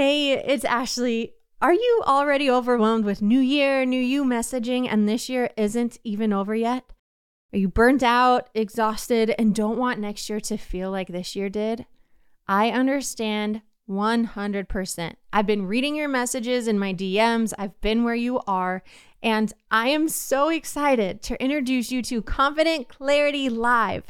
Hey, it's Ashley. Are you already overwhelmed with New Year, New You messaging, and this year isn't even over yet? Are you burnt out, exhausted, and don't want next year to feel like this year did? I understand 100%. I've been reading your messages in my DMs, I've been where you are, and I am so excited to introduce you to Confident Clarity Live.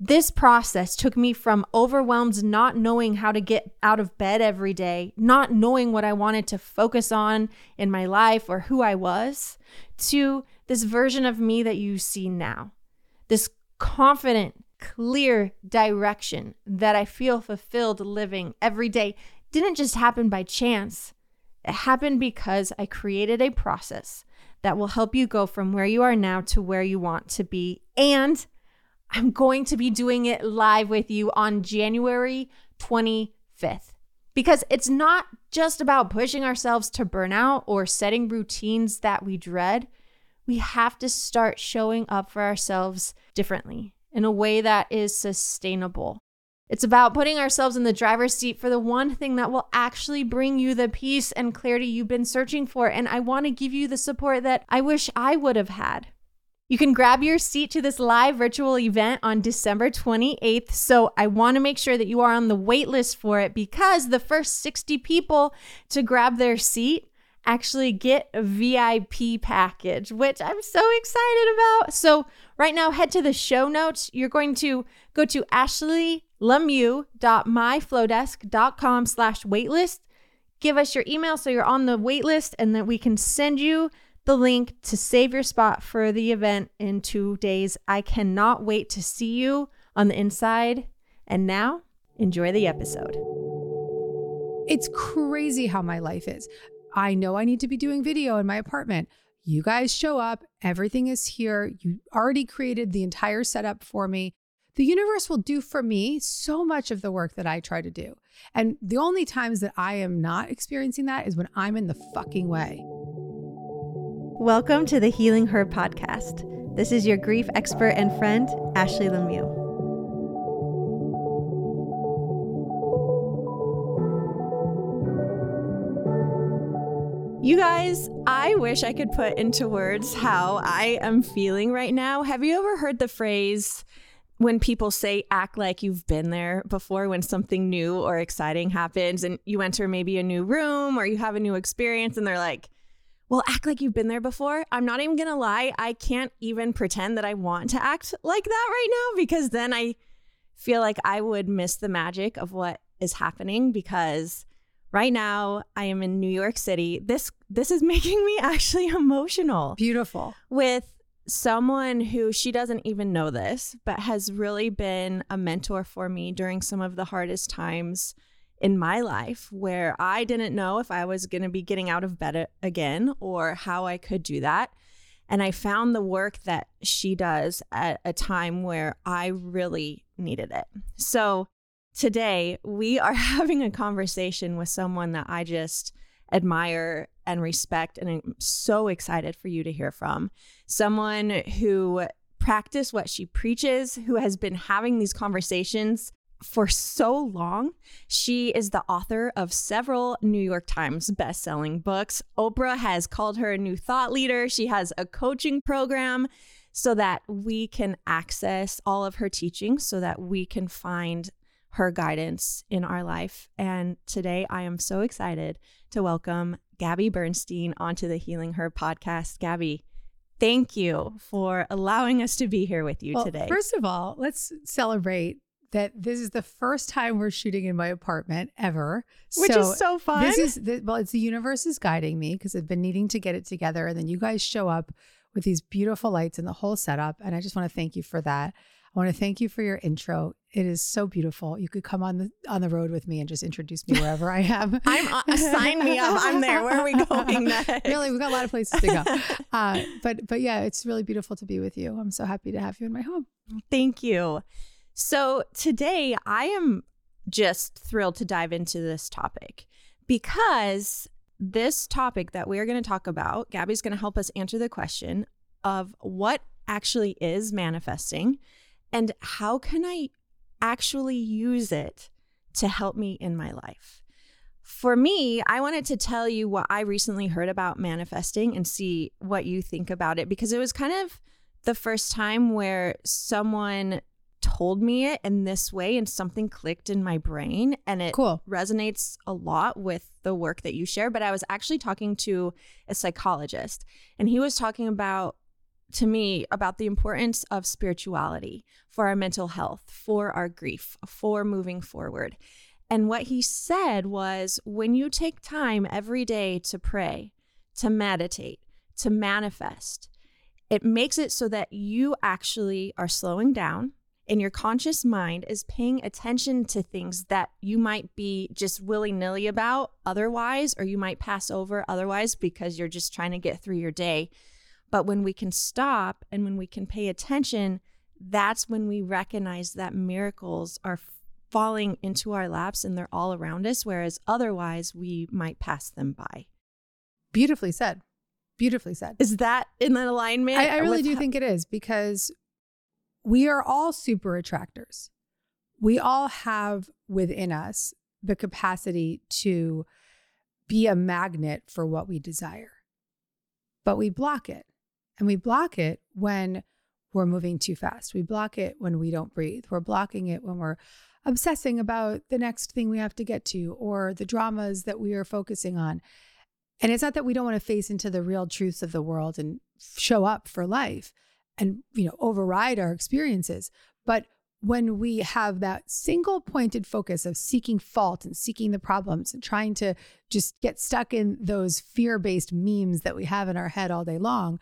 This process took me from overwhelmed, not knowing how to get out of bed every day, not knowing what I wanted to focus on in my life or who I was, to this version of me that you see now. This confident, clear direction that I feel fulfilled living every day didn't just happen by chance. It happened because I created a process that will help you go from where you are now to where you want to be. And I'm going to be doing it live with you on January 25th because it's not just about pushing ourselves to burnout or setting routines that we dread. We have to start showing up for ourselves differently in a way that is sustainable. It's about putting ourselves in the driver's seat for the one thing that will actually bring you the peace and clarity you've been searching for. And I want to give you the support that I wish I would have had. You can grab your seat to this live virtual event on December 28th. So I want to make sure that you are on the wait list for it because the first 60 people to grab their seat actually get a VIP package, which I'm so excited about. So right now, head to the show notes. You're going to go to ashleylemieux.myflodesk.com slash waitlist. Give us your email so you're on the waitlist and then we can send you the link to save your spot for the event in two days. I cannot wait to see you on the inside. And now, enjoy the episode. It's crazy how my life is. I know I need to be doing video in my apartment. You guys show up, everything is here. You already created the entire setup for me. The universe will do for me so much of the work that I try to do. And the only times that I am not experiencing that is when I'm in the fucking way. Welcome to the Healing Her podcast. This is your grief expert and friend, Ashley Lemieux. You guys, I wish I could put into words how I am feeling right now. Have you ever heard the phrase when people say act like you've been there before when something new or exciting happens and you enter maybe a new room or you have a new experience and they're like, well, act like you've been there before. I'm not even going to lie. I can't even pretend that I want to act like that right now because then I feel like I would miss the magic of what is happening because right now I am in New York City. This this is making me actually emotional. Beautiful. With someone who she doesn't even know this, but has really been a mentor for me during some of the hardest times in my life where I didn't know if I was going to be getting out of bed again or how I could do that. And I found the work that she does at a time where I really needed it. So today we are having a conversation with someone that I just admire and respect and I'm so excited for you to hear from. Someone who practice what she preaches, who has been having these conversations for so long. She is the author of several New York Times best-selling books. Oprah has called her a new thought leader. She has a coaching program so that we can access all of her teachings so that we can find her guidance in our life. And today I am so excited to welcome Gabby Bernstein onto the Healing Her podcast. Gabby, thank you for allowing us to be here with you well, today. First of all, let's celebrate that this is the first time we're shooting in my apartment ever. Which so is so fun. This is the, well, it's the universe is guiding me because I've been needing to get it together, and then you guys show up with these beautiful lights and the whole setup, and I just want to thank you for that. I want to thank you for your intro. It is so beautiful. You could come on the on the road with me and just introduce me wherever I am. I'm uh, sign me up. I'm there. Where are we going next? really, we've got a lot of places to go. Uh, but but yeah, it's really beautiful to be with you. I'm so happy to have you in my home. Thank you. So today I am just thrilled to dive into this topic because this topic that we are going to talk about, Gabby's going to help us answer the question of what actually is manifesting and how can I actually use it to help me in my life. For me, I wanted to tell you what I recently heard about manifesting and see what you think about it because it was kind of the first time where someone told me it in this way and something clicked in my brain and it cool. resonates a lot with the work that you share but i was actually talking to a psychologist and he was talking about to me about the importance of spirituality for our mental health for our grief for moving forward and what he said was when you take time every day to pray to meditate to manifest it makes it so that you actually are slowing down and your conscious mind is paying attention to things that you might be just willy nilly about otherwise, or you might pass over otherwise because you're just trying to get through your day. But when we can stop and when we can pay attention, that's when we recognize that miracles are falling into our laps and they're all around us, whereas otherwise we might pass them by. Beautifully said. Beautifully said. Is that in that alignment? I, I really do think it is because we are all super attractors. We all have within us the capacity to be a magnet for what we desire, but we block it. And we block it when we're moving too fast. We block it when we don't breathe. We're blocking it when we're obsessing about the next thing we have to get to or the dramas that we are focusing on. And it's not that we don't want to face into the real truths of the world and show up for life and you know override our experiences. But when we have that single pointed focus of seeking fault and seeking the problems and trying to just get stuck in those fear based memes that we have in our head all day long,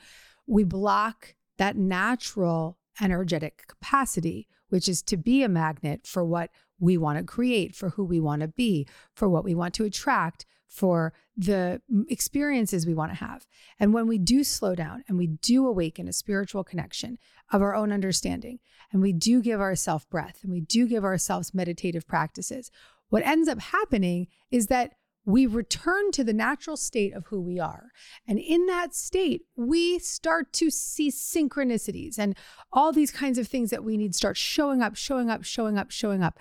we block that natural energetic capacity, which is to be a magnet for what we want to create, for who we want to be, for what we want to attract, for the mm, experiences we want to have. And when we do slow down and we do awaken a spiritual connection of our own understanding, and we do give ourselves breath and we do give ourselves meditative practices, what ends up happening is that we return to the natural state of who we are. And in that state, we start to see synchronicities and all these kinds of things that we need start showing up, showing up, showing up, showing up.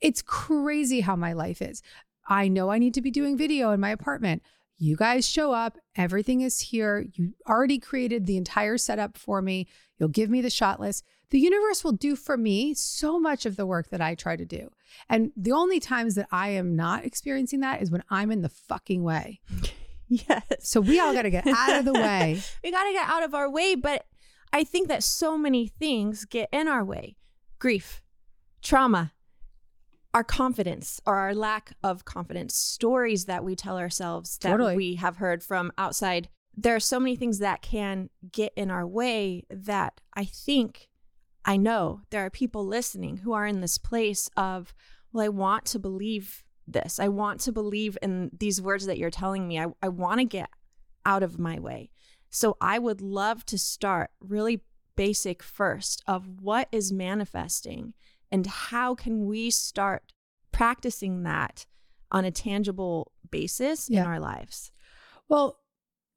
It's crazy how my life is. I know I need to be doing video in my apartment. You guys show up, everything is here. You already created the entire setup for me. You'll give me the shot list. The universe will do for me so much of the work that I try to do. And the only times that I am not experiencing that is when I'm in the fucking way. Yes. So we all got to get out of the way. we got to get out of our way. But I think that so many things get in our way grief, trauma, our confidence or our lack of confidence, stories that we tell ourselves that Totally. we have heard from outside. There are so many things that can get in our way that I think I know there are people listening who are in this place of, well, I want to believe this. I want to believe in these words that you're telling me. I, I want to get out of my way. So I would love to start really basic first of what is manifesting and how can we start practicing that on a tangible basis Yeah. in our lives. Well,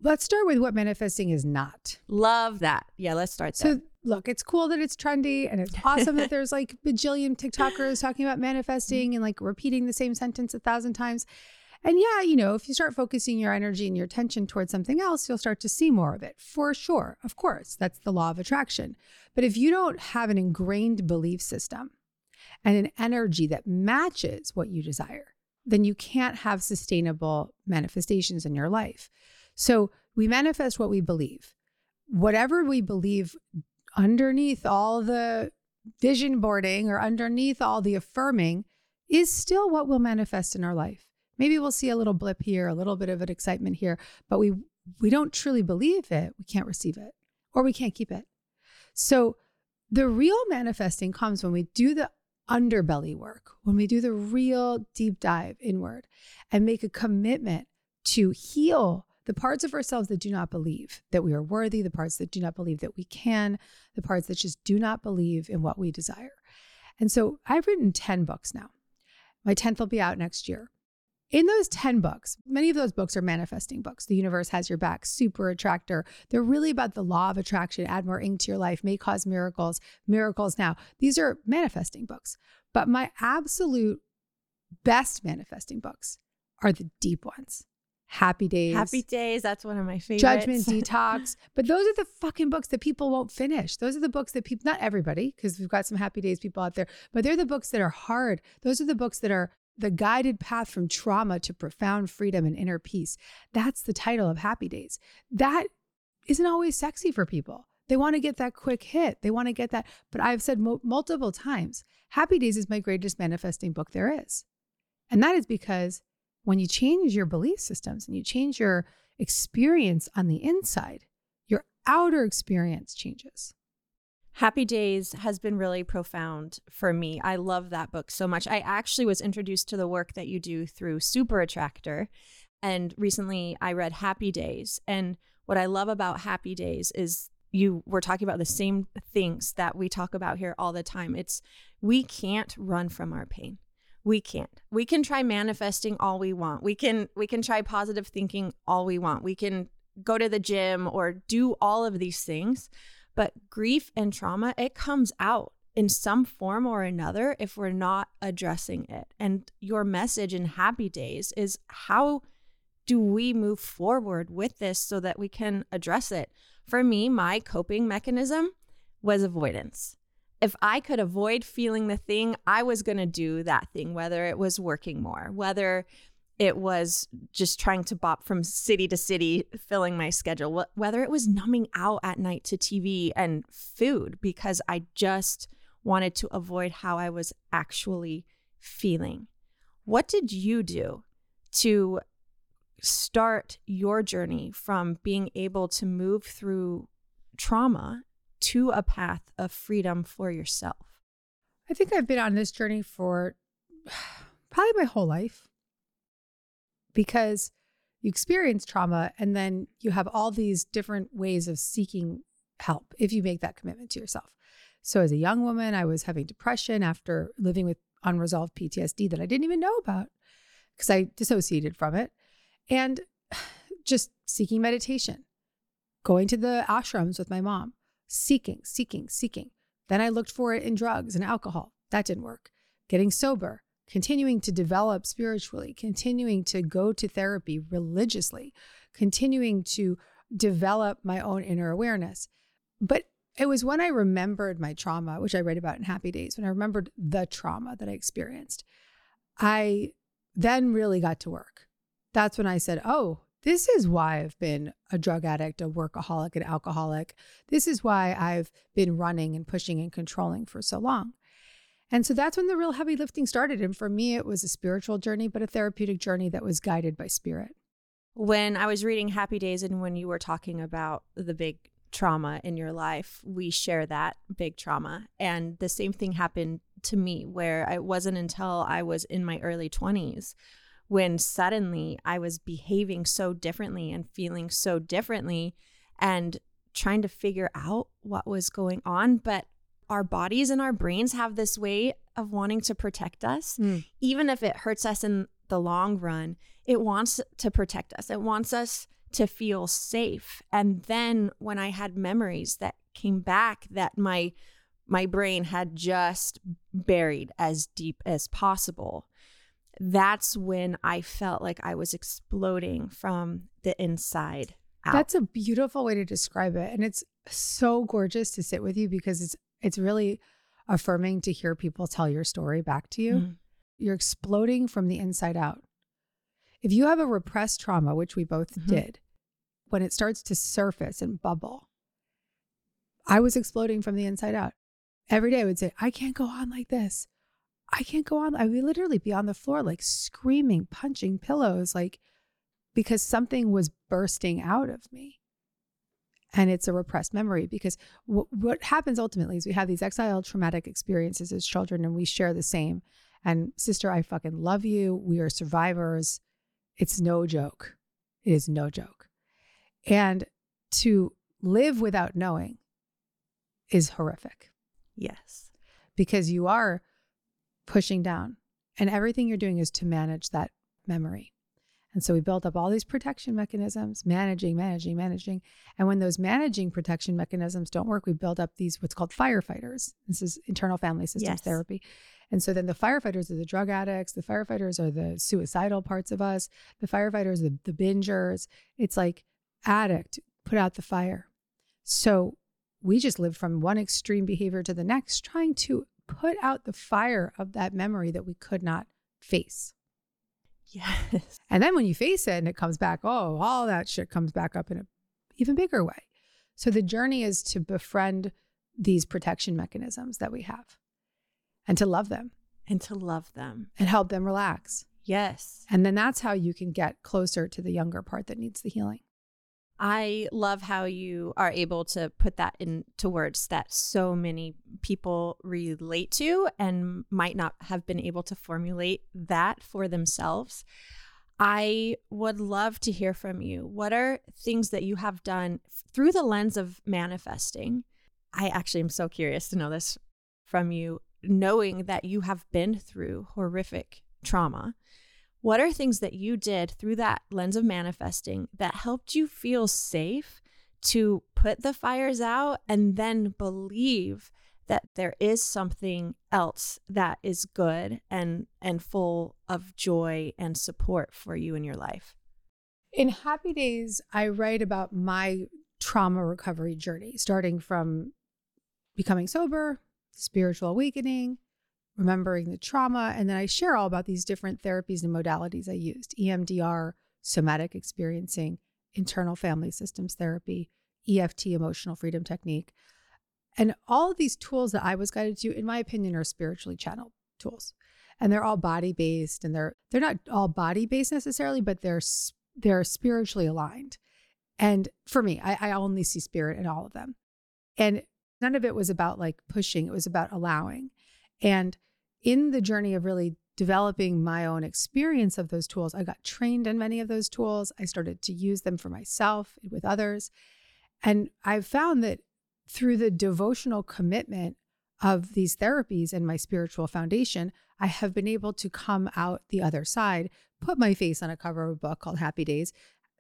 let's start with what manifesting is not. Love that. Yeah, let's start there. So look, it's cool that it's trendy and it's awesome that there's like bajillion TikTokers talking about manifesting and like repeating the same sentence a thousand times. And yeah, you know, if you start focusing your energy and your attention towards something else, you'll start to see more of it for sure. Of course, that's the law of attraction. But if you don't have an ingrained belief system and an energy that matches what you desire, then you can't have sustainable manifestations in your life. So we manifest what we believe. Whatever we believe underneath all the vision boarding or underneath all the affirming is still what will manifest in our life. Maybe we'll see a little blip here, a little bit of an excitement here, but we we don't truly believe it, we can't receive it or we can't keep it. So the real manifesting comes when we do the underbelly work, when we do the real deep dive inward and make a commitment to heal the parts of ourselves that do not believe that we are worthy, the parts that do not believe that we can, the parts that just do not believe in what we desire. And so I've written 10 books now. My 10th will be out next year. In those 10 books, many of those books are manifesting books. The universe has your back, super attractor. They're really about the law of attraction, add more ink to your life, may cause miracles, miracles now. These are manifesting books. But my absolute best manifesting books are the deep ones. Happy Days. Happy Days. That's one of my favorites. Judgment Detox. But those are the fucking books that people won't finish. Those are the books that people, not everybody, because we've got some Happy Days people out there, but they're the books that are hard. Those are the books that are the guided path from trauma to profound freedom and inner peace. That's the title of Happy Days. That isn't always sexy for people. They want to get that quick hit. They want to get that. But I've said mo- multiple times Happy Days is my greatest manifesting book there is. And that is because when you change your belief systems and you change your experience on the inside, your outer experience changes. Happy Days has been really profound for me. I love that book so much. I actually was introduced to the work that you do through Super Attractor. And recently I read Happy Days. And what I love about Happy Days is you were talking about the same things that we talk about here all the time. It's we can't run from our pain. We can't. We can try manifesting all we want. We can we can try positive thinking all we want. We can go to the gym or do all of these things. But grief and trauma, it comes out in some form or another if we're not addressing it. And your message in Happy Days is how do we move forward with this so that we can address it? For me, my coping mechanism was avoidance. If I could avoid feeling the thing, I was going to do that thing, whether it was working more, whether it was just trying to bop from city to city, filling my schedule, whether it was numbing out at night to TV and food because I just wanted to avoid how I was actually feeling. What did you do to start your journey from being able to move through trauma to a path of freedom for yourself? I think I've been on this journey for probably my whole life because you experience trauma and then you have all these different ways of seeking help if you make that commitment to yourself. So, as a young woman, I was having depression after living with unresolved PTSD that I didn't even know about because I dissociated from it. And just seeking meditation, going to the ashrams with my mom, seeking, seeking, seeking. Then I looked for it in drugs and alcohol. That didn't work. Getting sober, continuing to develop spiritually, continuing to go to therapy religiously, continuing to develop my own inner awareness. But it was when I remembered my trauma, which I write about in Happy Days, when I remembered the trauma that I experienced, I then really got to work. That's when I said, oh, this is why I've been a drug addict, a workaholic, an alcoholic. This is why I've been running and pushing and controlling for so long. And so that's when the real heavy lifting started. And for me, it was a spiritual journey, but a therapeutic journey that was guided by spirit. When I was reading Happy Days and when you were talking about the big trauma in your life, we share that big trauma. And the same thing happened to me, where it wasn't until I was in my early 20s when suddenly I was behaving so differently and feeling so differently and trying to figure out what was going on. But our bodies and our brains have this way of wanting to protect us, mm. even if it hurts us in the long run. It wants to protect us. It wants us to feel safe. And then when I had memories that came back that my my brain had just buried as deep as possible, that's when I felt like I was exploding from the inside out. That's a beautiful way to describe it. And it's so gorgeous to sit with you because it's it's really affirming to hear people tell your story back to you. Mm. You're exploding from the inside out. If you have a repressed trauma, which we both Mhm. did, when it starts to surface and bubble, I was exploding from the inside out. Every day I would say, I can't go on like this. I can't go on. I would literally be on the floor, like screaming, punching pillows, like because something was bursting out of me. And it's a repressed memory because w- what happens ultimately is we have these exile traumatic experiences as children and we share the same. And sister, I fucking love you. We are survivors. It's no joke. It is no joke. And to live without knowing is horrific Yes. because you are pushing down and everything you're doing is to manage that memory. And so we built up all these protection mechanisms, managing, managing, managing. And when those managing protection mechanisms don't work, we build up these what's called firefighters. This is internal family systems Yes. therapy. And so then the firefighters are the drug addicts, the firefighters are the suicidal parts of us, the firefighters, the, the bingers. It's like addict, put out the fire. So we just lived from one extreme behavior to the next, trying to put out the fire of that memory that we could not face. Yes. And then when you face it and it comes back, oh, all that shit comes back up in an even bigger way. So the journey is to befriend these protection mechanisms that we have and to love them And to love them. and help them relax. Yes. And then that's how you can get closer to the younger part that needs the healing. I love how you are able to put that into words that so many people relate to and might not have been able to formulate that for themselves. I would love to hear from you. What are things that you have done through the lens of manifesting? I actually am so curious to know this from you, knowing that you have been through horrific trauma. What are things that you did through that lens of manifesting that helped you feel safe to put the fires out and then believe that there is something else that is good and and full of joy and support for you in your life? In Happy Days, I write about my trauma recovery journey, starting from becoming sober, spiritual awakening, remembering the trauma. And then I share all about these different therapies and modalities I used EMDR, somatic experiencing, internal family systems therapy, EFT, emotional freedom technique. And all of these tools that I was guided to, in my opinion, are spiritually channeled tools. And they're all body based and they're they're not all body based necessarily, but they're they're spiritually aligned. And for me, I, I only see spirit in all of them. And none of it was about like pushing, it was about allowing. And in the journey of really developing my own experience of those tools, I got trained in many of those tools. I started to use them for myself with others. And I've found that through the devotional commitment of these therapies and my spiritual foundation, I have been able to come out the other side, put my face on a cover of a book called Happy Days,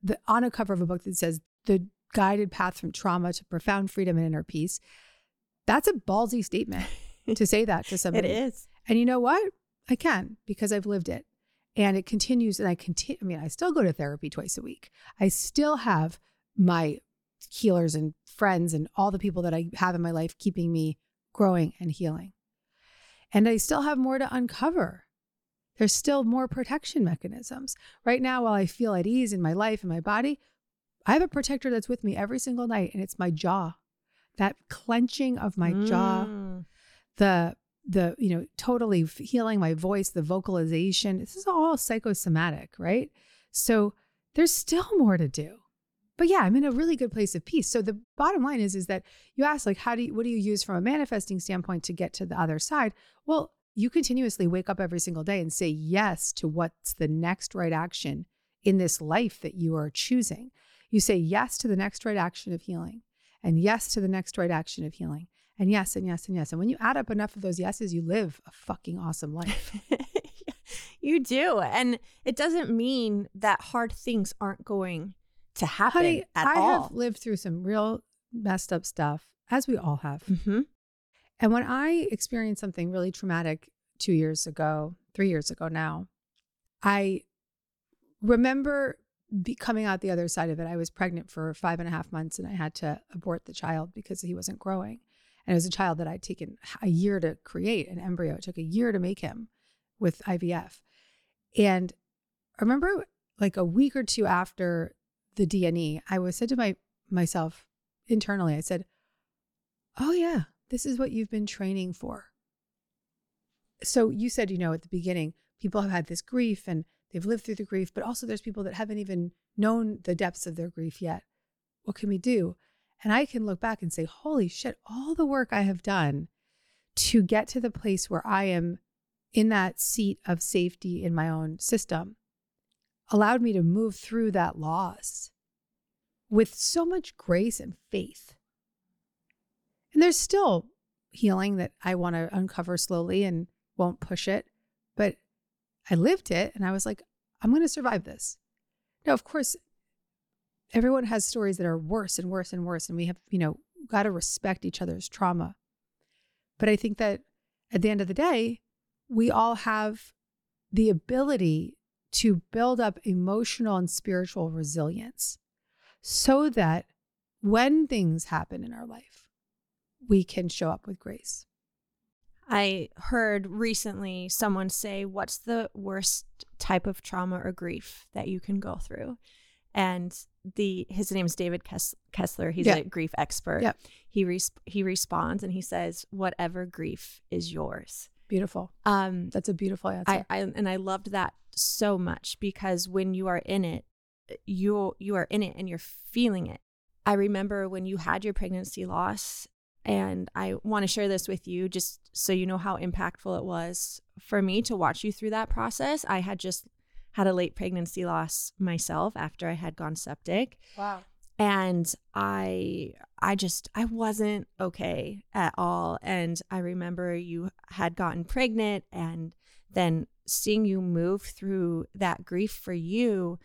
the, on a cover of a book that says The Guided Path from Trauma to Profound Freedom and Inner Peace. That's a ballsy statement to say that to somebody. is. And you know what? I can because I've lived it. And it continues. And I continue. I mean, I still go to therapy twice a week. I still have my healers and friends and all the people that I have in my life keeping me growing and healing. And I still have more to uncover. There's still more protection mechanisms. Right now, while I feel at ease in my life and my body, I have a protector that's with me every single night, and it's my jaw. That clenching of my jaw, Mm. the the you know totally healing my voice the vocalization this is all psychosomatic right? So there's still more to do. But yeah i'm in a really good place of peace. So the bottom line is is that you ask like how do you what do you use from a manifesting standpoint to get to the other side? Well you continuously wake up every single day and say yes to what's the next right action in this life that you are choosing. You say yes to the next right action of healing and yes to the next right action of healing and yes and yes and yes. And when you add up enough of those yeses, you live a fucking awesome life. you do. And it doesn't mean that hard things aren't going to happen Honey, at I all. I have lived through some real messed up stuff, as we all have. hmm And when I experienced something really traumatic two years ago, three years ago now, I remember be coming out the other side of it. I was pregnant for five and a half months and I had to abort the child because he wasn't growing. And it was a child that I'd taken a year to create an embryo. It took a year to make him with IVF. And I remember like a week or two after the D&E, I was said to my myself internally, I said, Oh yeah, this is what you've been training for. So you said, you know, at the beginning, people have had this grief and they've lived through the grief, but also there's people that haven't even known the depths of their grief yet. What can we do? And I can look back and say, holy shit, all the work I have done to get to the place where I am in that seat of safety in my own system allowed me to move through that loss with so much grace and faith. And there's still healing that I want to uncover slowly and won't push it. But I lived it and I was like, I'm going to survive this. Now, of course, everyone has stories that are worse and worse and worse. And we have, you know, got to respect each other's trauma. But I think that at the end of the day, we all have the ability to build up emotional and spiritual resilience so that when things happen in our life, we can show up with grace. I heard recently someone say, What's the worst type of trauma or grief that you can go through? And the his name is David Kessler. He's yeah. a grief expert. Yeah. He res- he responds and he says, "Whatever grief is yours." Beautiful. Um, that's a beautiful answer. I, I and I loved that so much because when you are in it, you you are in it and you're feeling it. I remember when you had your pregnancy loss and I want to share this with you just so you know how impactful it was for me to watch you through that process. I had just had a late pregnancy loss myself after I had gone septic. Wow. And I I just I wasn't okay at all and I remember you had gotten pregnant and then seeing you move through that grief for you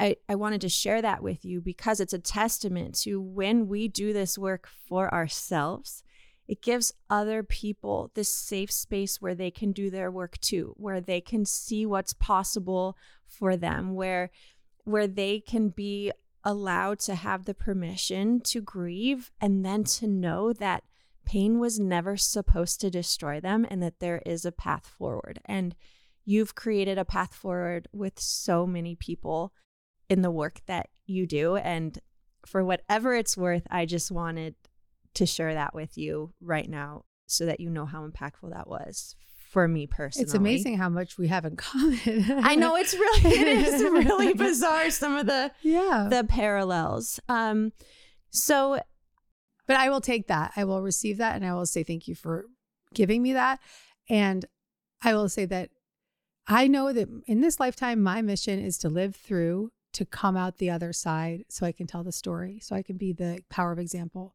I, I wanted to share that with you because it's a testament to when we do this work for ourselves, it gives other people this safe space where they can do their work too, where they can see what's possible for them, where where they can be allowed to have the permission to grieve and then to know that pain was never supposed to destroy them and that there is a path forward. And you've created a path forward with so many people in the work that you do. And for whatever it's worth, I just wanted to share that with you right now so that you know how impactful that was for me personally. It's amazing how much we have in common. I know it's really it is really bizarre some of the yeah the parallels. Um so but I will take that. I will receive that and I will say thank you for giving me that and I will say that I know that in this lifetime my mission is to live through to come out the other side so I can tell the story, so I can be the power of example.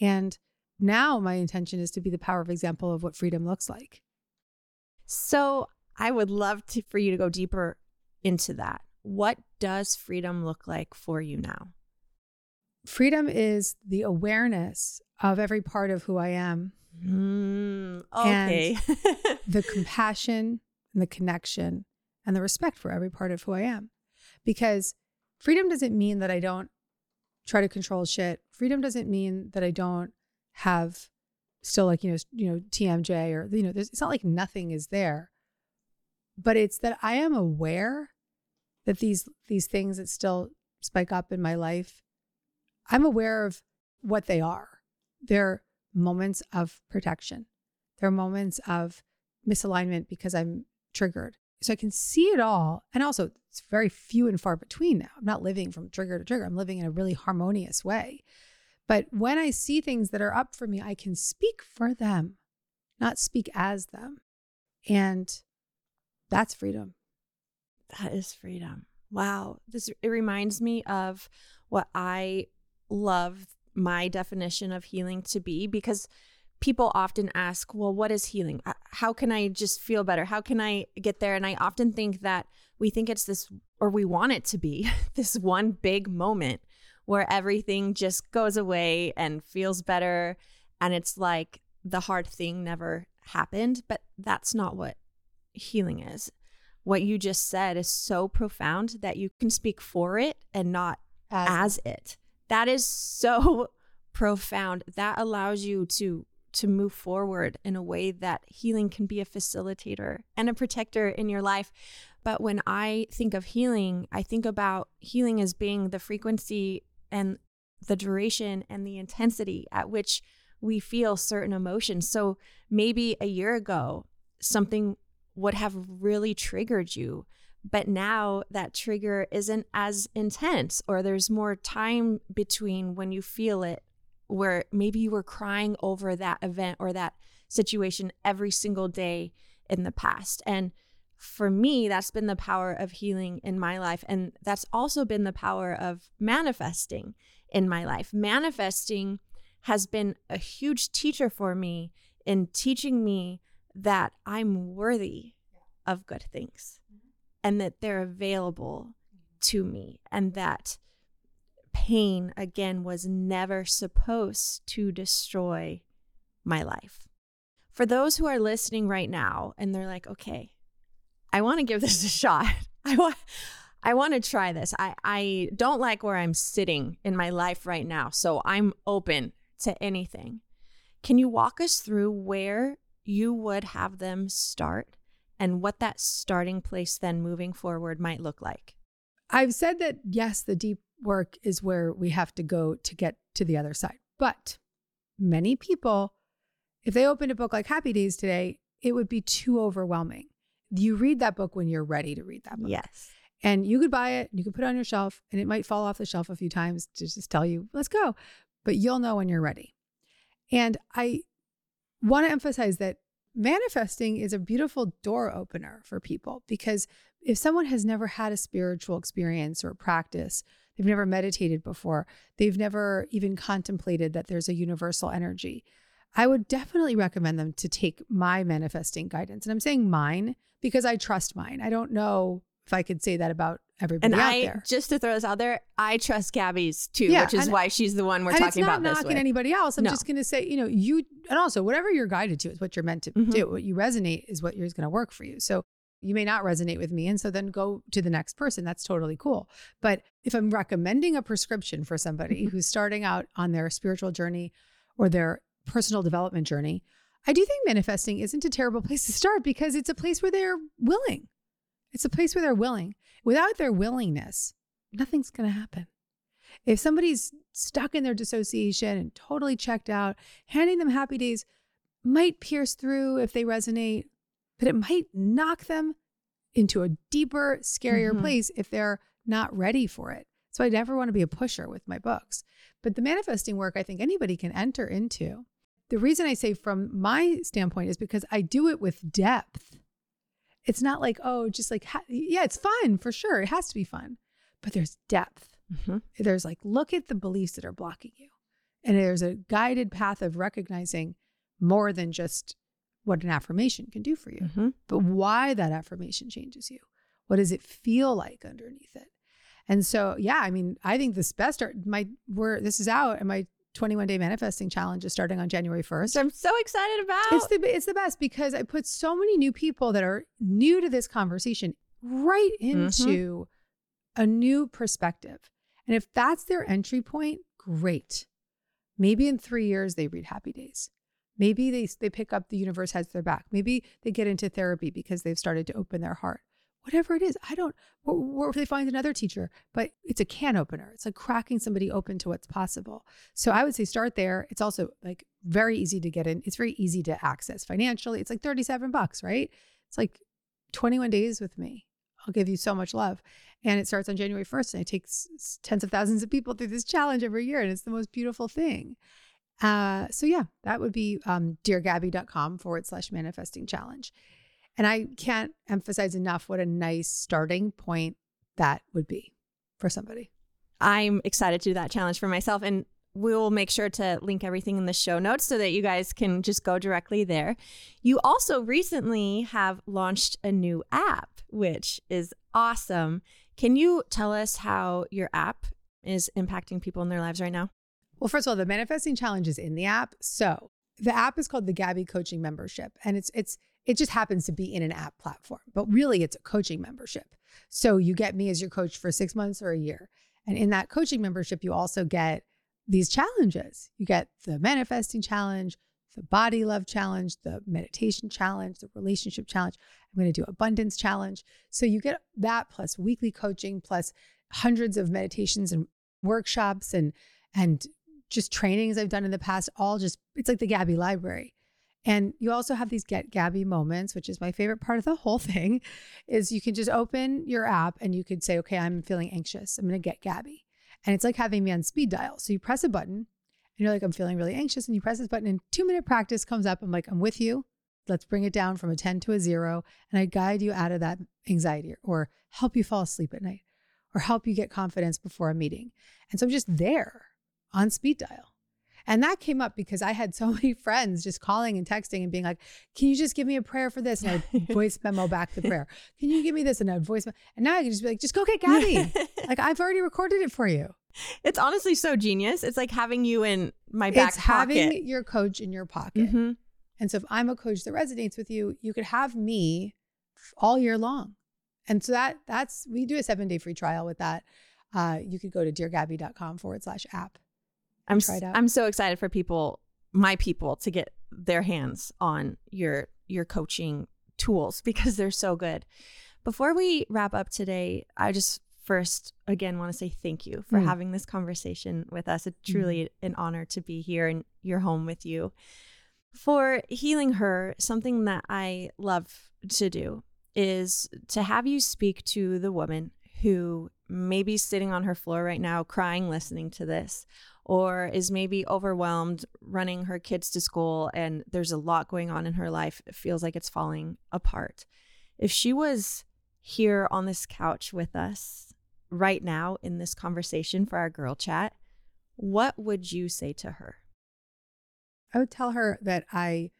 And now my intention is to be the power of example of what freedom looks like. So I would love to, for you to go deeper into that. What does freedom look like for you now? Freedom is the awareness of every part of who I am. Mm, okay. the compassion and the connection and the respect for every part of who I am because freedom doesn't mean that I don't try to control shit. Freedom doesn't mean that I don't have still like you know you know TMJ or you know it's not like nothing is there, but it's that I am aware that these these things that still spike up in my life, I'm aware of what they are. They're moments of protection. They're moments of misalignment because I'm triggered. So I can see it all. And also, it's very few and far between now. I'm not living from trigger to trigger, I'm living in a really harmonious way. But when I see things that are up for me, I can speak for them, not speak as them. And that's freedom. That is freedom. Wow. This it reminds me of what I love my definition of healing to be because people often ask, well, what is healing? Uh, how can I just feel better? How can I get there? And I often think that we think it's this, or we want it to be this one big moment where everything just goes away and feels better. And it's like the hard thing never happened. But that's not what healing is. What you just said is so profound that you can speak for it and not as, as it. That is so profound. That allows you to to move forward in a way that healing can be a facilitator and a protector in your life. But when I think of healing, I think about healing as being the frequency and the duration and the intensity at which we feel certain emotions. So maybe a year ago, something would have really triggered you. But now that trigger isn't as intense, or there's more time between when you feel it, where maybe you were crying over that event or that situation every single day in the past. And for me, that's been the power of healing in my life. And that's also been the power of manifesting in my life. Manifesting has been a huge teacher for me in teaching me that I'm worthy of good things mm-hmm. and that they're available to me and that pain again was never supposed to destroy my life. For those who are listening right now and they're like, okay, I want to give this a shot. I want I want to try this. I, I don't like where I'm sitting in my life right now. So I'm open to anything. Can you walk us through where you would have them start and what that starting place then moving forward might look like? I've said that yes, the deep work is where we have to go to get to the other side. But many people, if they opened a book like Happy Days today, it would be too overwhelming. You read that book when you're ready to read that book. Yes. And you could buy it, you could put it on your shelf, and it might fall off the shelf a few times to just tell you, let's go. But you'll know when you're ready. And I want to emphasize that manifesting is a beautiful door opener for people because if someone has never had a spiritual experience or practice, they've never meditated before, they've never even contemplated that there's a universal energy, I would definitely recommend them to take my manifesting guidance. And I'm saying mine because I trust mine. I don't know if I could say that about everybody and out I, there. just to throw this out there, I trust Gabby's too, Yeah, which is why she's the one we're talking it's not about this knocking anybody else. I'm No. just going to say, you know, you and also whatever you're guided to is what you're meant to Mhm. do. What you resonate is what is going to work for you. So you may not resonate with me, and so then go to the next person. That's totally cool. But if I'm recommending a prescription for somebody Mm-hmm. who's starting out on their spiritual journey or their personal development journey, I do think manifesting isn't a terrible place to start because it's a place where they're willing. It's a place where they're willing. Without their willingness, nothing's going to happen. If somebody's stuck in their dissociation and totally checked out, handing them happy days might pierce through if they resonate, but it might knock them into a deeper, scarier Mhm. place if they're not ready for it. So I never want to be a pusher with my books. But the manifesting work, I think anybody can enter into. The reason I say from my standpoint is because I do it with depth. It's not like, oh, just like, ha- yeah, it's fun for sure. It has to be fun, but there's depth. Mhm. There's like, look at the beliefs that are blocking you. And there's a guided path of recognizing more than just what an affirmation can do for you, Mhm. but why that affirmation changes you. What does it feel like underneath it? And so, yeah, I mean, I think this best art, my, where this is out and my 21 day manifesting challenge is starting on January 1st. I'm so excited about. It's the it's the best because I put so many new people that are new to this conversation right into a new perspective. And if that's their entry point, great. Maybe in 3 years they read Happy Days. Maybe they they pick up the universe has their back. Maybe they get into therapy because they've started to open their heart. Whatever it is, I don't or, or if they find another teacher, but it's a can opener. It's like cracking somebody open to what's possible. So I would say start there. It's also like very easy to get in. It's very easy to access financially. It's like 37 bucks, right? It's like 21 days with me. I'll give you so much love. And it starts on January 1st and it takes tens of thousands of people through this challenge every year. And it's the most beautiful thing. Uh, so yeah, that would be um, deargabby.com forward slash manifesting challenge. And I can't emphasize enough what a nice starting point that would be for somebody. I'm excited to do that challenge for myself. And we will make sure to link everything in the show notes so that you guys can just go directly there. You also recently have launched a new app, which is awesome. Can you tell us how your app is impacting people in their lives right now? Well, first of all, the manifesting challenge is in the app. So the app is called the Gabby Coaching Membership, and it's it's it just happens to be in an app platform, but really it's a coaching membership. So you get me as your coach for six months or a year, and in that coaching membership, you also get these challenges. You get the manifesting challenge, the body love challenge, the meditation challenge, the relationship challenge. I'm going to do abundance challenge. So you get that plus weekly coaching plus hundreds of meditations and workshops and and just trainings I've done in the past all just it's like the Gabby library. And you also have these get Gabby moments, which is my favorite part of the whole thing, is you can just open your app and you could say, okay, I'm feeling anxious. I'm going to get Gabby. And it's like having me on speed dial. So you press a button and you're like, I'm feeling really anxious. And you press this button and two minute practice comes up. I'm like, I'm with you. Let's bring it down from a 10 to a zero. And I guide you out of that anxiety or help you fall asleep at night or help you get confidence before a meeting. And so I'm just there on speed dial. And that came up because I had so many friends just calling and texting and being like, Can you just give me a prayer for this? And I voice memo back the prayer. Can you give me this? And I voice memo. And now I can just be like, Just go get Gabby. like I've already recorded it for you. It's honestly so genius. It's like having you in my back it's pocket. having your coach in your pocket. Mhm. And so if I'm a coach that resonates with you, you could have me all year long. And so that that's we do a seven day free trial with that. Uh, you could go to deargabby.com forward slash app. I'm out. I'm so excited for people, my people, to get their hands on your your coaching tools because they're so good. Before we wrap up today, I just first again want to say thank you for Mm. having this conversation with us. It's truly an honor to be here in your home with you. For healing her, something that I love to do is to have you speak to the woman who may be sitting on her floor right now crying listening to this or is maybe overwhelmed running her kids to school and there's a lot going on in her life it feels like it's falling apart if she was here on this couch with us right now in this conversation for our girl chat what would you say to her I would tell her that I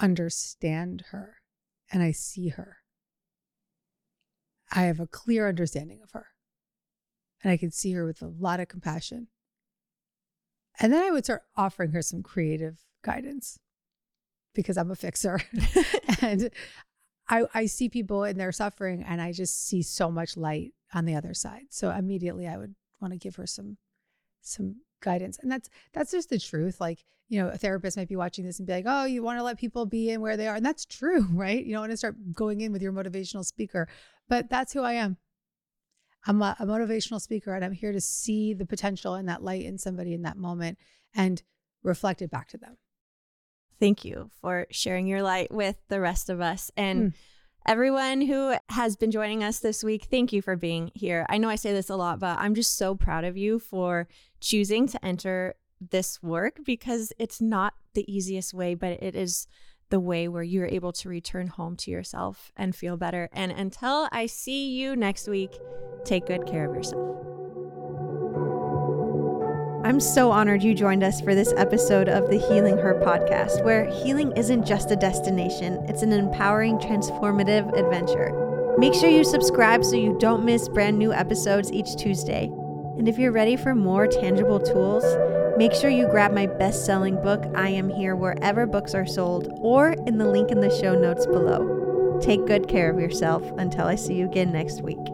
understand her and I see her. I have a clear understanding of her and I can see her with a lot of compassion. And then I would start offering her some creative guidance because I'm a fixer. and I, I see people in their suffering and I just see so much light on the other side. So immediately I would want to give her some some guidance. And that's that's just the truth. Like, you know, a therapist might be watching this and be like, "Oh, you want to let people be in where they are." And that's true, right? You don't want to start going in with your motivational speaker. But that's who I am. I'm a, a motivational speaker and I'm here to see the potential and that light in somebody in that moment and reflect it back to them. thank you for sharing your light with the rest of us and Mm. everyone who has been joining us this week thank you for being here i know i say this a lot but i'm just so proud of you for choosing to enter this work because it's not the easiest way but it is the way where you're able to return home to yourself and feel better and until i see you next week take good care of yourself I'm so honored you joined us for this episode of the Healing Her podcast, where healing isn't just a destination, it's an empowering, transformative adventure. Make sure you subscribe so you don't miss brand new episodes each Tuesday. And if you're ready for more tangible tools, make sure you grab my best selling book, I Am Here, wherever books are sold, or in the link in the show notes below. Take good care of yourself until I see you again next week.